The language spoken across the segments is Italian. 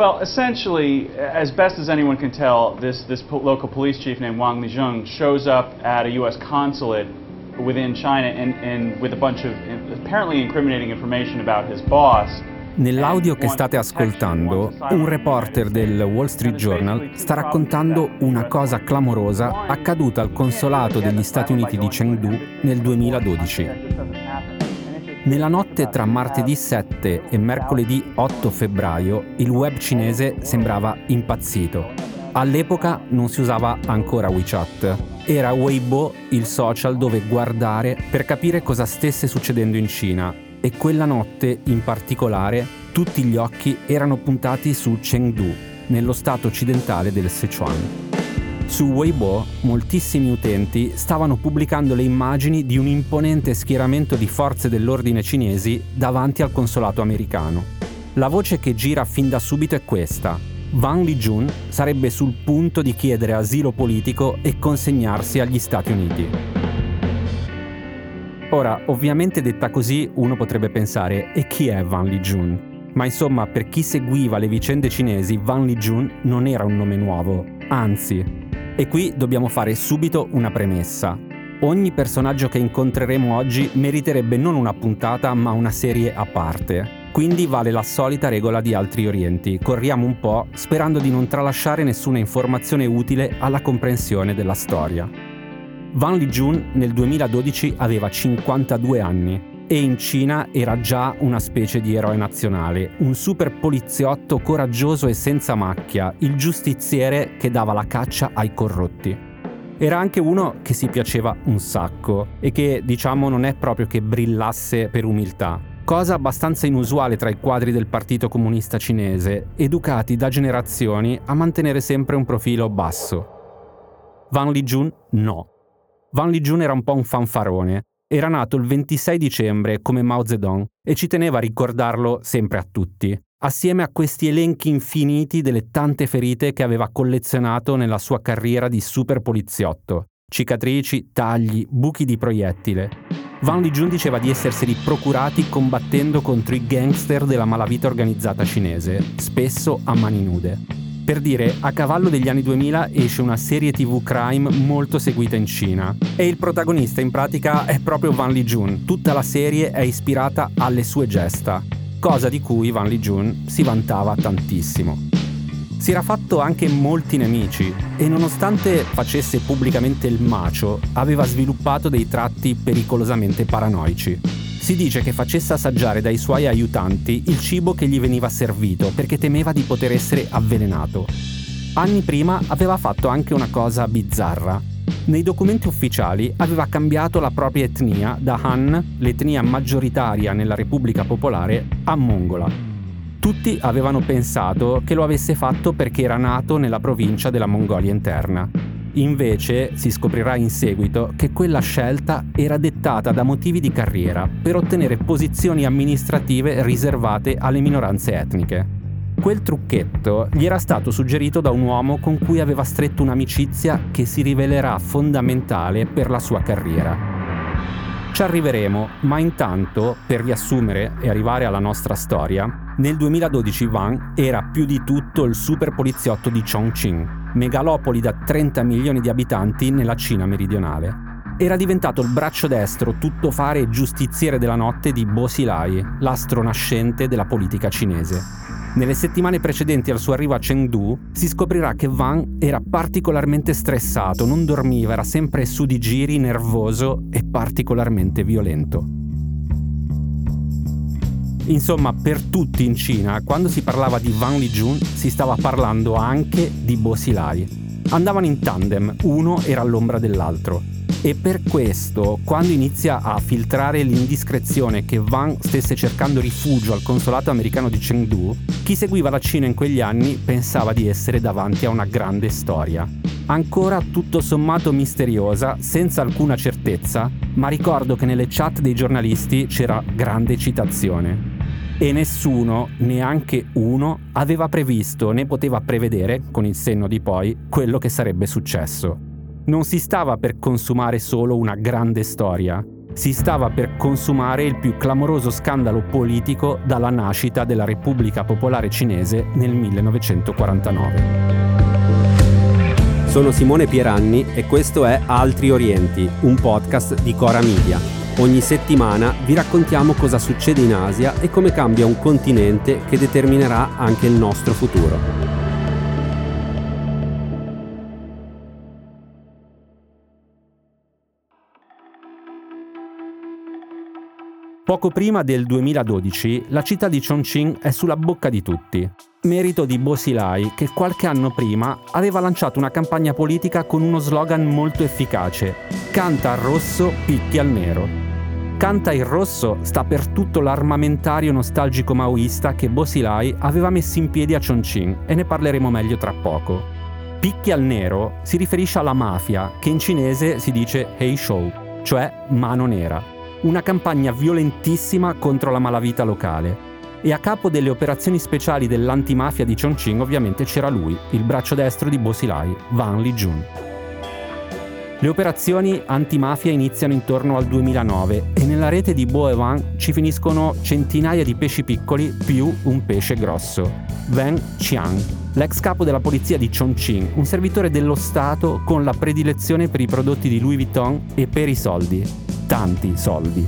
Well, essentially, as best as anyone can tell, this, this po- local police chief named Wang Lijung shows up at a U.S. consulate within China and, and with a bunch of apparently incriminating information about his boss. Nell'audio che state ascoltando, un reporter del Wall Street Journal sta raccontando una cosa clamorosa accaduta al consolato degli Stati Uniti di Chengdu nel 2012. Nella notte tra martedì 7 e mercoledì 8 febbraio il web cinese sembrava impazzito. All'epoca non si usava ancora WeChat. Era Weibo il social dove guardare per capire cosa stesse succedendo in Cina e quella notte in particolare tutti gli occhi erano puntati su Chengdu, nello stato occidentale del Sichuan. Su Weibo moltissimi utenti stavano pubblicando le immagini di un imponente schieramento di forze dell'ordine cinesi davanti al consolato americano. La voce che gira fin da subito è questa. Wang Lijun sarebbe sul punto di chiedere asilo politico e consegnarsi agli Stati Uniti. Ora, ovviamente detta così, uno potrebbe pensare, e chi è Wang Lijun? Ma insomma, per chi seguiva le vicende cinesi, Wang Lijun non era un nome nuovo, anzi, e qui dobbiamo fare subito una premessa. Ogni personaggio che incontreremo oggi meriterebbe non una puntata ma una serie a parte. Quindi vale la solita regola di altri orienti. Corriamo un po' sperando di non tralasciare nessuna informazione utile alla comprensione della storia. Van Lijun nel 2012 aveva 52 anni e in Cina era già una specie di eroe nazionale, un super poliziotto coraggioso e senza macchia, il giustiziere che dava la caccia ai corrotti. Era anche uno che si piaceva un sacco e che, diciamo, non è proprio che brillasse per umiltà. Cosa abbastanza inusuale tra i quadri del Partito Comunista Cinese, educati da generazioni a mantenere sempre un profilo basso. Van Lijun no. Van Lijun era un po' un fanfarone, era nato il 26 dicembre come Mao Zedong e ci teneva a ricordarlo sempre a tutti, assieme a questi elenchi infiniti delle tante ferite che aveva collezionato nella sua carriera di super poliziotto. Cicatrici, tagli, buchi di proiettile. Van Lijun diceva di esserseli procurati combattendo contro i gangster della malavita organizzata cinese, spesso a mani nude. Per dire, a cavallo degli anni 2000 esce una serie TV crime molto seguita in Cina e il protagonista in pratica è proprio Van Li Jun. Tutta la serie è ispirata alle sue gesta, cosa di cui Van Li Jun si vantava tantissimo. Si era fatto anche molti nemici e nonostante facesse pubblicamente il macio, aveva sviluppato dei tratti pericolosamente paranoici. Si dice che facesse assaggiare dai suoi aiutanti il cibo che gli veniva servito perché temeva di poter essere avvelenato. Anni prima aveva fatto anche una cosa bizzarra. Nei documenti ufficiali aveva cambiato la propria etnia da Han, l'etnia maggioritaria nella Repubblica Popolare, a Mongola. Tutti avevano pensato che lo avesse fatto perché era nato nella provincia della Mongolia interna. Invece si scoprirà in seguito che quella scelta era dettata da motivi di carriera per ottenere posizioni amministrative riservate alle minoranze etniche. Quel trucchetto gli era stato suggerito da un uomo con cui aveva stretto un'amicizia che si rivelerà fondamentale per la sua carriera. Ci arriveremo, ma intanto, per riassumere e arrivare alla nostra storia, nel 2012 Wang era più di tutto il super poliziotto di Chongqing, megalopoli da 30 milioni di abitanti nella Cina meridionale. Era diventato il braccio destro, tuttofare e giustiziere della notte di Bo Xilai, l'astro nascente della politica cinese. Nelle settimane precedenti al suo arrivo a Chengdu si scoprirà che Wang era particolarmente stressato, non dormiva, era sempre su di giri, nervoso e particolarmente violento. Insomma, per tutti in Cina, quando si parlava di Wang Lijun, si stava parlando anche di Bo Xilai. Andavano in tandem, uno era all'ombra dell'altro. E per questo, quando inizia a filtrare l'indiscrezione che Wang stesse cercando rifugio al consolato americano di Chengdu, chi seguiva la Cina in quegli anni pensava di essere davanti a una grande storia. Ancora tutto sommato misteriosa, senza alcuna certezza, ma ricordo che nelle chat dei giornalisti c'era grande citazione. E nessuno, neanche uno, aveva previsto né poteva prevedere, con il senno di poi, quello che sarebbe successo. Non si stava per consumare solo una grande storia, Si stava per consumare il più clamoroso scandalo politico dalla nascita della Repubblica Popolare Cinese nel 1949. Sono Simone Pieranni e questo è Altri Orienti, un podcast di Cora Media. Ogni settimana vi raccontiamo cosa succede in Asia e come cambia un continente che determinerà anche il nostro futuro. Poco prima del 2012 la città di Chongqing è sulla bocca di tutti. Merito di Bo Xilai che qualche anno prima aveva lanciato una campagna politica con uno slogan molto efficace: Canta al rosso, picchi al nero. Canta il rosso sta per tutto l'armamentario nostalgico maoista che Bo Xilai aveva messo in piedi a Chongqing e ne parleremo meglio tra poco. Picchi al nero si riferisce alla mafia, che in cinese si dice Hei Shou, cioè mano nera una campagna violentissima contro la malavita locale. E a capo delle operazioni speciali dell'antimafia di Chongqing ovviamente c'era lui, il braccio destro di Bosilai, Wang Lijun. Le operazioni antimafia iniziano intorno al 2009 e nella rete di Bo Wang ci finiscono centinaia di pesci piccoli più un pesce grosso. Wang Qiang, l'ex capo della polizia di Chongqing, un servitore dello Stato con la predilezione per i prodotti di Louis Vuitton e per i soldi tanti soldi.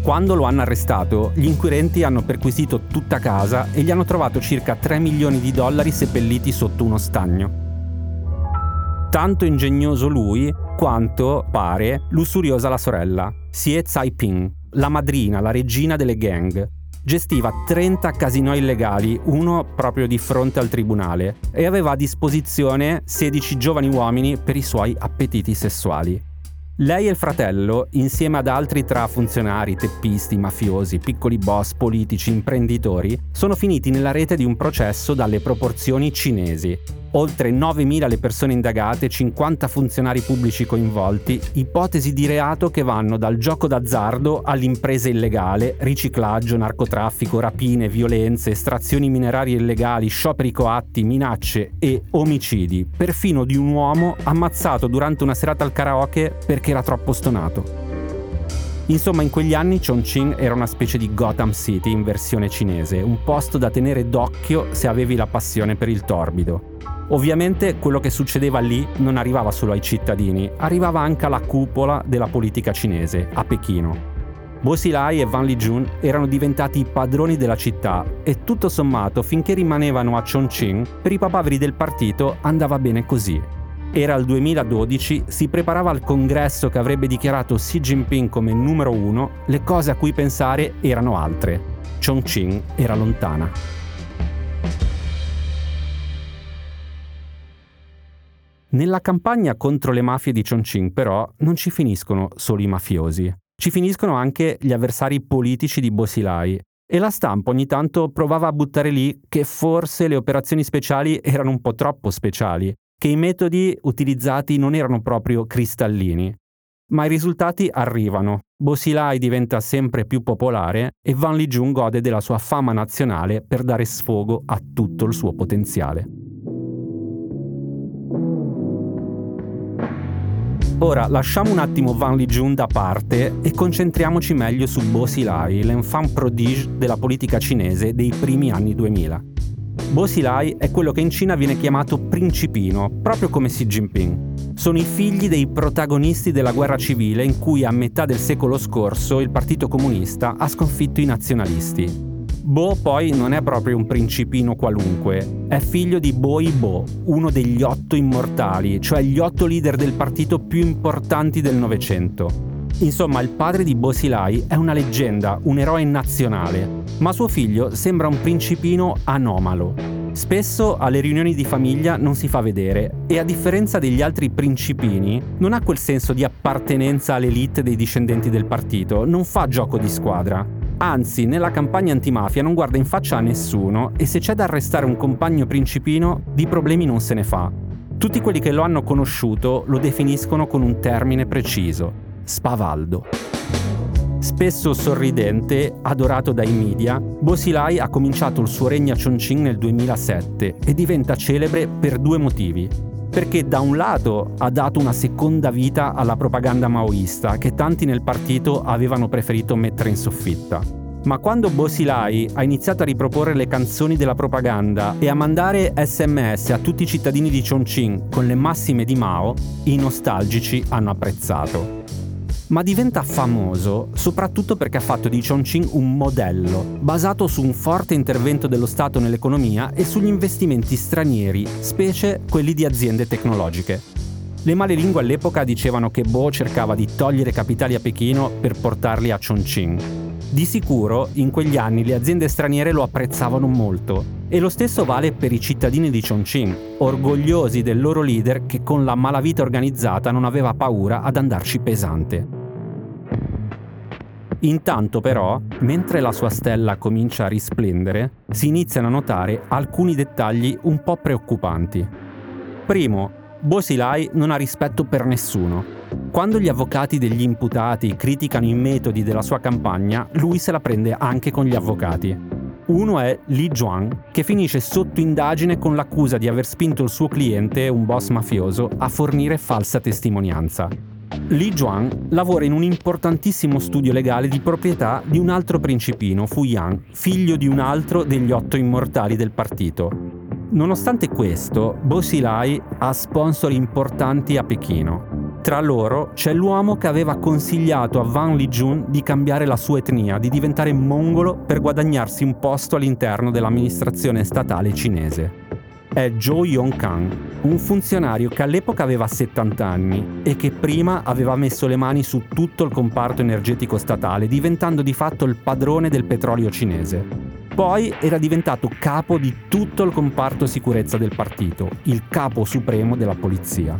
Quando lo hanno arrestato, gli inquirenti hanno perquisito tutta casa e gli hanno trovato circa 3 milioni di dollari seppelliti sotto uno stagno. Tanto ingegnoso lui quanto, pare, lussuriosa la sorella, Xie Ping, la madrina, la regina delle gang. Gestiva 30 casinò illegali, uno proprio di fronte al tribunale, e aveva a disposizione 16 giovani uomini per i suoi appetiti sessuali. Lei e il fratello, insieme ad altri tra funzionari, teppisti, mafiosi, piccoli boss, politici, imprenditori, sono finiti nella rete di un processo dalle proporzioni cinesi. Oltre 9.000 le persone indagate, 50 funzionari pubblici coinvolti, ipotesi di reato che vanno dal gioco d'azzardo all'impresa illegale, riciclaggio, narcotraffico, rapine, violenze, estrazioni minerarie illegali, scioperi coatti, minacce e omicidi, perfino di un uomo ammazzato durante una serata al karaoke perché era troppo stonato. Insomma, in quegli anni Chongqing era una specie di Gotham City in versione cinese, un posto da tenere d'occhio se avevi la passione per il torbido. Ovviamente quello che succedeva lì non arrivava solo ai cittadini, arrivava anche alla cupola della politica cinese, a Pechino. Bo Xilai e Wang Lijun erano diventati i padroni della città e tutto sommato finché rimanevano a Chongqing, per i papaveri del partito andava bene così. Era il 2012, si preparava al congresso che avrebbe dichiarato Xi Jinping come numero uno, le cose a cui pensare erano altre. Chongqing era lontana. Nella campagna contro le mafie di Chongqing però non ci finiscono solo i mafiosi, ci finiscono anche gli avversari politici di Bosilai e la stampa ogni tanto provava a buttare lì che forse le operazioni speciali erano un po' troppo speciali, che i metodi utilizzati non erano proprio cristallini. Ma i risultati arrivano, Bosilai diventa sempre più popolare e Van Lijun gode della sua fama nazionale per dare sfogo a tutto il suo potenziale. Ora lasciamo un attimo Van Lijun da parte e concentriamoci meglio su Bo Xilai, l'enfant prodige della politica cinese dei primi anni 2000. Bo Xilai è quello che in Cina viene chiamato principino, proprio come Xi Jinping. Sono i figli dei protagonisti della guerra civile in cui a metà del secolo scorso il Partito Comunista ha sconfitto i nazionalisti. Bo poi non è proprio un principino qualunque, è figlio di Bo, uno degli otto immortali, cioè gli otto leader del partito più importanti del Novecento. Insomma, il padre di Bo Xilai è una leggenda, un eroe nazionale, ma suo figlio sembra un principino anomalo. Spesso alle riunioni di famiglia non si fa vedere e a differenza degli altri principini non ha quel senso di appartenenza all'elite dei discendenti del partito, non fa gioco di squadra. Anzi, nella campagna antimafia non guarda in faccia a nessuno e se c'è da arrestare un compagno principino, di problemi non se ne fa. Tutti quelli che lo hanno conosciuto lo definiscono con un termine preciso, spavaldo. Spesso sorridente, adorato dai media, Bosilai ha cominciato il suo regno a Chongqing nel 2007 e diventa celebre per due motivi. Perché da un lato ha dato una seconda vita alla propaganda maoista che tanti nel partito avevano preferito mettere in soffitta. Ma quando Bosilai ha iniziato a riproporre le canzoni della propaganda e a mandare sms a tutti i cittadini di Chongqing con le massime di Mao, i nostalgici hanno apprezzato ma diventa famoso soprattutto perché ha fatto di Chongqing un modello, basato su un forte intervento dello Stato nell'economia e sugli investimenti stranieri, specie quelli di aziende tecnologiche. Le male lingue all'epoca dicevano che Bo cercava di togliere capitali a Pechino per portarli a Chongqing. Di sicuro, in quegli anni le aziende straniere lo apprezzavano molto e lo stesso vale per i cittadini di Chongqing, orgogliosi del loro leader che con la malavita organizzata non aveva paura ad andarci pesante. Intanto però, mentre la sua stella comincia a risplendere, si iniziano a notare alcuni dettagli un po' preoccupanti. Primo, Bosilai non ha rispetto per nessuno. Quando gli avvocati degli imputati criticano i metodi della sua campagna, lui se la prende anche con gli avvocati. Uno è Li Zhuang, che finisce sotto indagine con l'accusa di aver spinto il suo cliente, un boss mafioso, a fornire falsa testimonianza. Li Zhuang lavora in un importantissimo studio legale di proprietà di un altro principino, Fu Yang, figlio di un altro degli otto immortali del partito. Nonostante questo, Bo Xilai ha sponsor importanti a Pechino. Tra loro c'è l'uomo che aveva consigliato a Wang Lijun di cambiare la sua etnia, di diventare mongolo per guadagnarsi un posto all'interno dell'amministrazione statale cinese è Zhou Yongkang, un funzionario che all'epoca aveva 70 anni e che prima aveva messo le mani su tutto il comparto energetico statale, diventando di fatto il padrone del petrolio cinese. Poi era diventato capo di tutto il comparto sicurezza del partito, il capo supremo della polizia.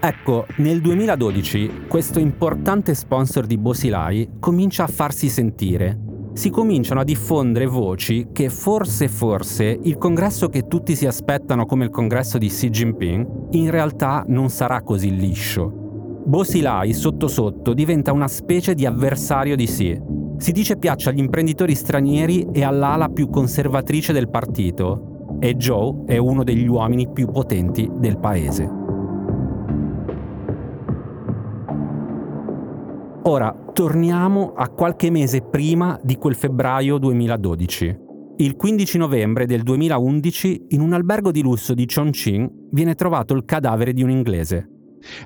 Ecco, nel 2012 questo importante sponsor di Bosilai comincia a farsi sentire si cominciano a diffondere voci che forse forse il congresso che tutti si aspettano come il congresso di Xi Jinping in realtà non sarà così liscio. Bo Xilai sotto sotto diventa una specie di avversario di Xi. Si dice piaccia agli imprenditori stranieri e all'ala più conservatrice del partito e Joe è uno degli uomini più potenti del paese. Ora, torniamo a qualche mese prima di quel febbraio 2012. Il 15 novembre del 2011, in un albergo di lusso di Chongqing, viene trovato il cadavere di un inglese.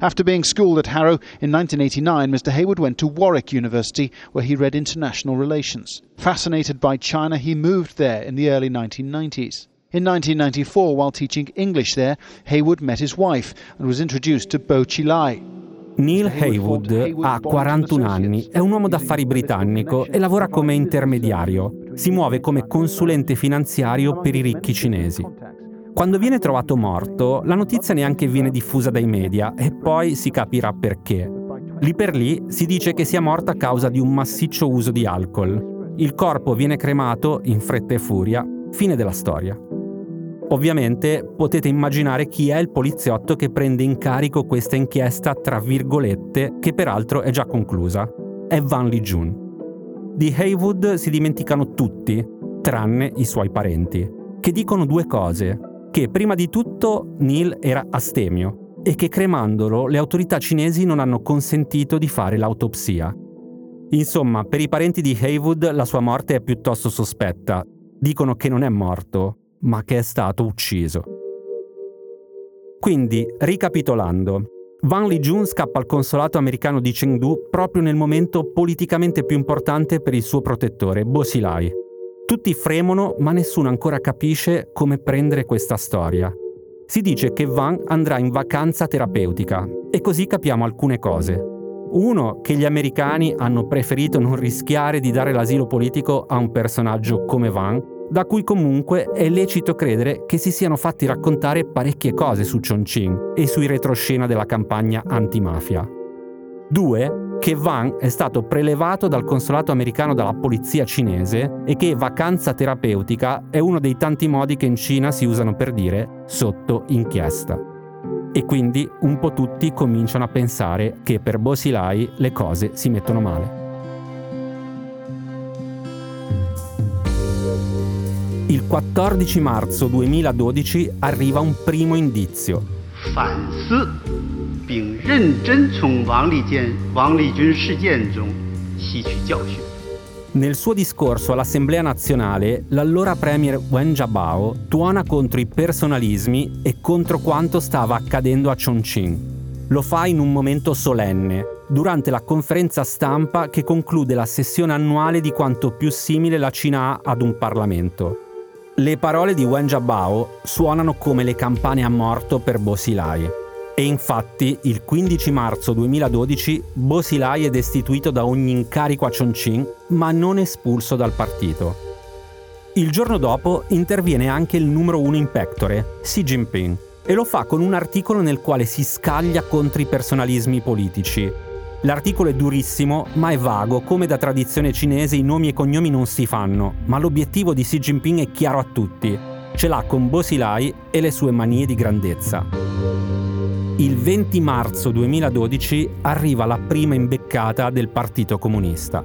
After being schooled at Harrow in 1989, Mr. Haywood went to Warwick University where he read international relations. Fascinated by China, he moved there in the early 1990s. In 1994, while teaching English there, Haywood met his wife and was introduced to Bo Chilai, Neil Haywood ha 41 anni, è un uomo d'affari britannico e lavora come intermediario. Si muove come consulente finanziario per i ricchi cinesi. Quando viene trovato morto, la notizia neanche viene diffusa dai media e poi si capirà perché. Lì per lì si dice che sia morto a causa di un massiccio uso di alcol. Il corpo viene cremato in fretta e furia. Fine della storia. Ovviamente potete immaginare chi è il poliziotto che prende in carico questa inchiesta, tra virgolette, che peraltro è già conclusa. È Van Lee Jun. Di Haywood si dimenticano tutti, tranne i suoi parenti, che dicono due cose. Che prima di tutto Neil era astemio e che cremandolo le autorità cinesi non hanno consentito di fare l'autopsia. Insomma, per i parenti di Haywood la sua morte è piuttosto sospetta. Dicono che non è morto, ma che è stato ucciso. Quindi, ricapitolando, Wang Lijun scappa al consolato americano di Chengdu proprio nel momento politicamente più importante per il suo protettore, Bo Xilai. Tutti fremono, ma nessuno ancora capisce come prendere questa storia. Si dice che Wang andrà in vacanza terapeutica e così capiamo alcune cose. Uno, che gli americani hanno preferito non rischiare di dare l'asilo politico a un personaggio come Wang da cui comunque è lecito credere che si siano fatti raccontare parecchie cose su Chongqing e sui retroscena della campagna antimafia. 2. Che Wang è stato prelevato dal consolato americano dalla polizia cinese e che vacanza terapeutica è uno dei tanti modi che in Cina si usano per dire sotto inchiesta. E quindi un po' tutti cominciano a pensare che per Bosilai le cose si mettono male. il 14 marzo 2012 arriva un primo indizio. Nel suo discorso all'Assemblea nazionale, l'allora premier Wen Jiabao tuona contro i personalismi e contro quanto stava accadendo a Chongqing. Lo fa in un momento solenne, durante la conferenza stampa che conclude la sessione annuale di quanto più simile la Cina ha ad un Parlamento. Le parole di Wen Jiabao suonano come le campane a morto per Bo Xilai. E infatti, il 15 marzo 2012, Bo Xilai è destituito da ogni incarico a Chongqing, ma non espulso dal partito. Il giorno dopo interviene anche il numero uno in pectore, Xi Jinping, e lo fa con un articolo nel quale si scaglia contro i personalismi politici. L'articolo è durissimo, ma è vago, come da tradizione cinese i nomi e cognomi non si fanno, ma l'obiettivo di Xi Jinping è chiaro a tutti. Ce l'ha con Bo Xilai e le sue manie di grandezza. Il 20 marzo 2012 arriva la prima imbeccata del Partito Comunista.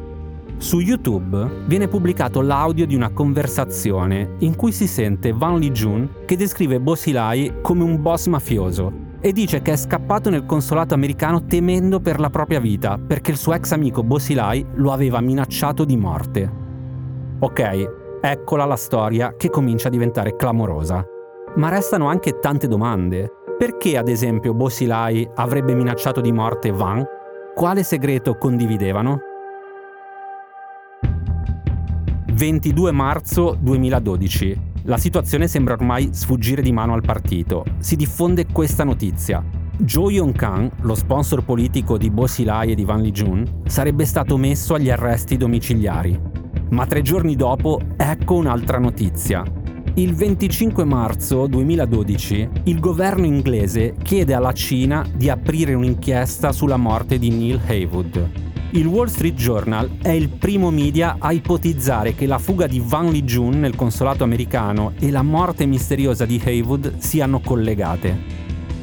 Su YouTube viene pubblicato l'audio di una conversazione in cui si sente Van Lijun che descrive Bo Xilai come un boss mafioso e dice che è scappato nel consolato americano temendo per la propria vita perché il suo ex amico Bo Xilai lo aveva minacciato di morte. Ok, eccola la storia che comincia a diventare clamorosa. Ma restano anche tante domande. Perché ad esempio Bo Xilai avrebbe minacciato di morte Van? Quale segreto condividevano? 22 marzo 2012. La situazione sembra ormai sfuggire di mano al partito. Si diffonde questa notizia. Zhou Yongkang, lo sponsor politico di Bo Xilai e di Van Lijun, sarebbe stato messo agli arresti domiciliari. Ma tre giorni dopo, ecco un'altra notizia. Il 25 marzo 2012 il governo inglese chiede alla Cina di aprire un'inchiesta sulla morte di Neil Haywood. Il Wall Street Journal è il primo media a ipotizzare che la fuga di Van Lijun nel consolato americano e la morte misteriosa di Haywood siano collegate.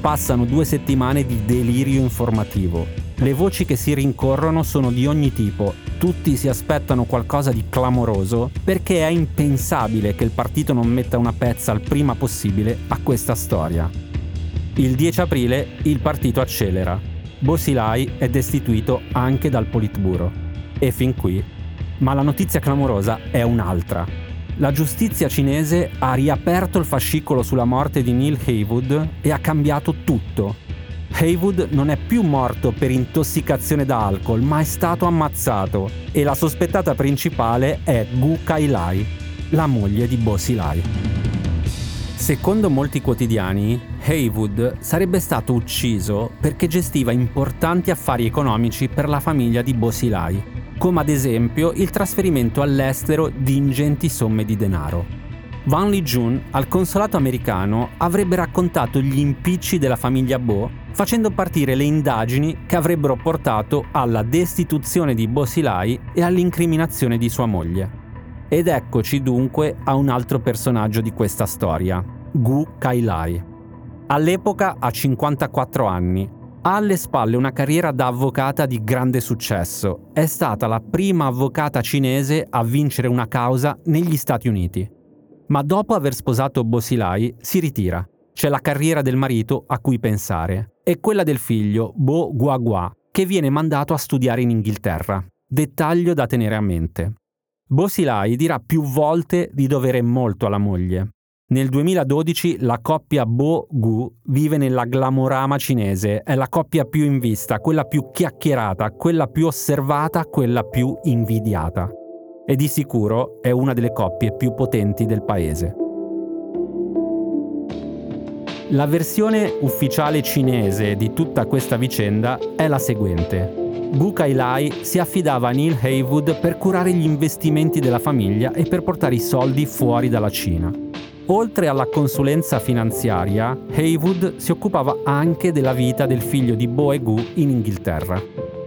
Passano due settimane di delirio informativo. Le voci che si rincorrono sono di ogni tipo, tutti si aspettano qualcosa di clamoroso perché è impensabile che il partito non metta una pezza al prima possibile a questa storia. Il 10 aprile il partito accelera. Bo Xilai è destituito anche dal Politburo. E fin qui. Ma la notizia clamorosa è un'altra. La giustizia cinese ha riaperto il fascicolo sulla morte di Neil Haywood e ha cambiato tutto. Haywood non è più morto per intossicazione da alcol, ma è stato ammazzato e la sospettata principale è Gu Kailai, la moglie di Bo Xilai. Secondo molti quotidiani, Haywood sarebbe stato ucciso perché gestiva importanti affari economici per la famiglia di Bo Xilai, come ad esempio il trasferimento all'estero di ingenti somme di denaro. Van Lijun al consolato americano avrebbe raccontato gli impicci della famiglia Bo facendo partire le indagini che avrebbero portato alla destituzione di Bo Xilai e all'incriminazione di sua moglie. Ed eccoci dunque a un altro personaggio di questa storia, Gu Kailai. All'epoca ha 54 anni, ha alle spalle una carriera da avvocata di grande successo, è stata la prima avvocata cinese a vincere una causa negli Stati Uniti. Ma dopo aver sposato Bo Xilai si ritira. C'è la carriera del marito a cui pensare e quella del figlio Bo Guagua, che viene mandato a studiare in Inghilterra. Dettaglio da tenere a mente. Bo Xilai dirà più volte di dovere molto alla moglie. Nel 2012 la coppia Bo-Gu vive nella glamorama cinese, è la coppia più in vista, quella più chiacchierata, quella più osservata, quella più invidiata. E di sicuro è una delle coppie più potenti del paese. La versione ufficiale cinese di tutta questa vicenda è la seguente. Gu Kailai si affidava a Neil Haywood per curare gli investimenti della famiglia e per portare i soldi fuori dalla Cina. Oltre alla consulenza finanziaria, Haywood si occupava anche della vita del figlio di Bo e Gu in Inghilterra.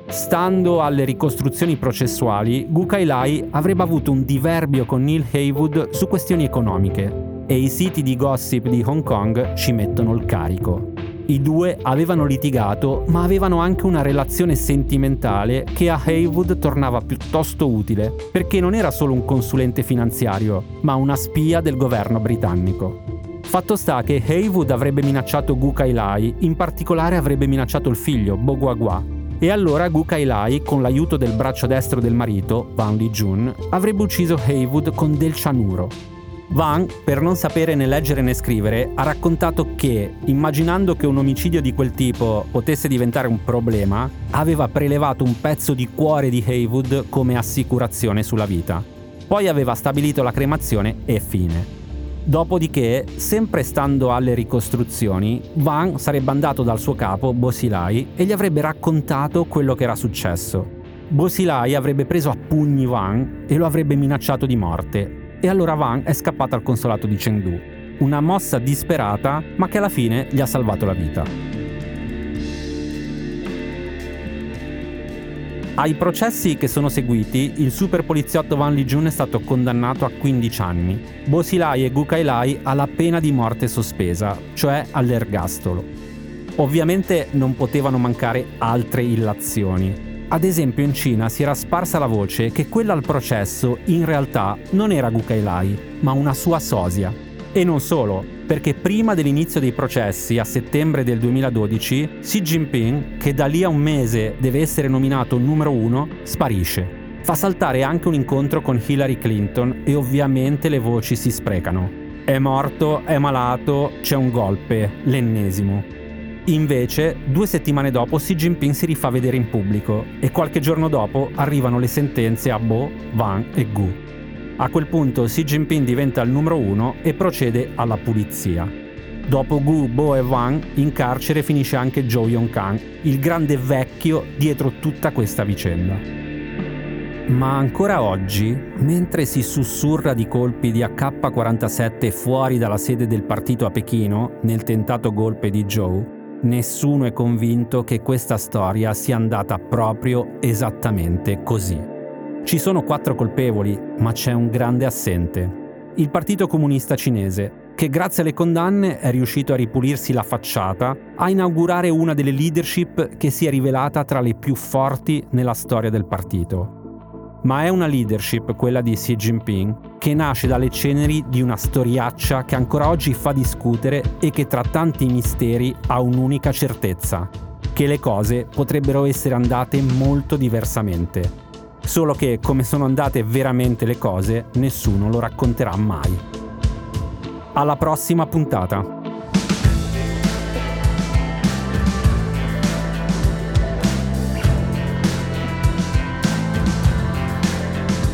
Stando alle ricostruzioni processuali, Gu Kailai avrebbe avuto un diverbio con Neil Haywood su questioni economiche e i siti di gossip di Hong Kong ci mettono il carico. I due avevano litigato, ma avevano anche una relazione sentimentale che a Haywood tornava piuttosto utile, perché non era solo un consulente finanziario, ma una spia del governo britannico. Fatto sta che Haywood avrebbe minacciato Gu Kailai, in particolare avrebbe minacciato il figlio, Bo Guagua. E allora Gu Kailai, con l'aiuto del braccio destro del marito, Van Li Jun, avrebbe ucciso Haywood con del cianuro. Van, per non sapere né leggere né scrivere, ha raccontato che, immaginando che un omicidio di quel tipo potesse diventare un problema, aveva prelevato un pezzo di cuore di Haywood come assicurazione sulla vita. Poi aveva stabilito la cremazione e fine. Dopodiché, sempre stando alle ricostruzioni, Van sarebbe andato dal suo capo, Bosilai, e gli avrebbe raccontato quello che era successo. Bosilai avrebbe preso a pugni Van e lo avrebbe minacciato di morte. E allora Van è scappato al consolato di Chengdu. Una mossa disperata, ma che alla fine gli ha salvato la vita. Ai processi che sono seguiti, il super poliziotto Van Li Jun è stato condannato a 15 anni, Bosilai e Gukailai alla pena di morte sospesa, cioè all'ergastolo. Ovviamente non potevano mancare altre illazioni. Ad esempio in Cina si era sparsa la voce che quella al processo in realtà non era Gukailai, ma una sua sosia. E non solo, perché prima dell'inizio dei processi, a settembre del 2012, Xi Jinping, che da lì a un mese deve essere nominato numero uno, sparisce. Fa saltare anche un incontro con Hillary Clinton e ovviamente le voci si sprecano. È morto, è malato, c'è un golpe, l'ennesimo. Invece, due settimane dopo Xi Jinping si rifà vedere in pubblico e qualche giorno dopo arrivano le sentenze a Bo, Wang e Gu. A quel punto Xi Jinping diventa il numero uno e procede alla pulizia. Dopo Gu, Bo e Wang, in carcere finisce anche Zhou Yongkang, il grande vecchio dietro tutta questa vicenda. Ma ancora oggi, mentre si sussurra di colpi di AK-47 fuori dalla sede del partito a Pechino, nel tentato golpe di Zhou, nessuno è convinto che questa storia sia andata proprio esattamente così. Ci sono quattro colpevoli, ma c'è un grande assente. Il Partito Comunista Cinese, che grazie alle condanne è riuscito a ripulirsi la facciata, a inaugurare una delle leadership che si è rivelata tra le più forti nella storia del partito. Ma è una leadership, quella di Xi Jinping, che nasce dalle ceneri di una storiaccia che ancora oggi fa discutere e che tra tanti misteri ha un'unica certezza, che le cose potrebbero essere andate molto diversamente Solo che come sono andate veramente le cose, nessuno lo racconterà mai. Alla prossima puntata.